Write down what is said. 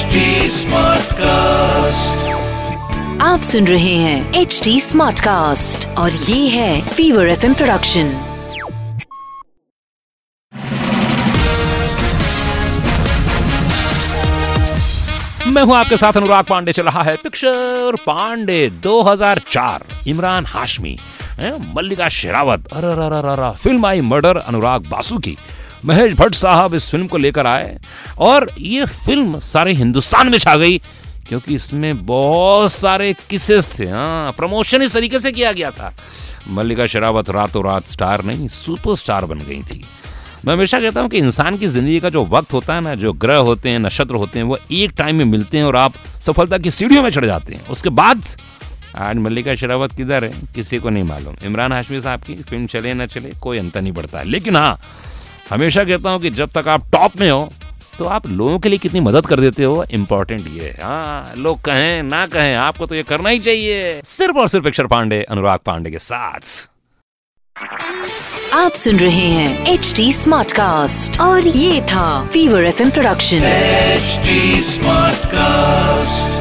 HD Smartcast. आप सुन रहे हैं एच डी स्मार्ट कास्ट और ये है फीवर एफ़ प्रोडक्शन मैं हूँ आपके साथ अनुराग पांडे चल रहा है पिक्चर पांडे 2004 इमरान हाशमी मल्लिका शेरावत अरे, फ़िल्म आई मर्डर अनुराग बासु की। महेश भट्ट साहब इस फ़िल्म को लेकर आए और ये फ़िल्म सारे हिंदुस्तान में छा गई, क्योंकि इसमें बहुत सारे किसेस थे हाँ प्रमोशन इस तरीके से किया गया था। मल्लिका शरावत रातों रात स्टार नहीं सुपर स्टार बन गई थी। मैं हमेशा कहता हूँ कि इंसान की ज़िंदगी का जो वक्त होता है ना, जो ग्रह होते हैं, नक्षत्र होते हैं, वो एक टाइम में मिलते हैं और आप सफलता की सीढ़ियों में चढ़ जाते हैं। उसके बाद आज मल्लिका शरावत किधर है? किसी को नहीं मालूम। इमरान हाशमी साहब की, फ़िल्म चले ना चले, कोई अंतर नहीं पड़ता। है लेकिन हाँ हमेशा कहता हूँ कि जब तक आप टॉप में हो तो आप लोगों के लिए कितनी मदद कर देते हो? इम्पोर्टेंट ये है। हाँ लोग कहें ना कहें आपको तो ये करना ही चाहिए। सिर्फ़ और सिर्फ़ अक्षर पांडे अनुराग पांडे के साथ। आप सुन रहे हैं एच डी स्मार्ट कास्ट और ये था fever F production H smart Smartcast.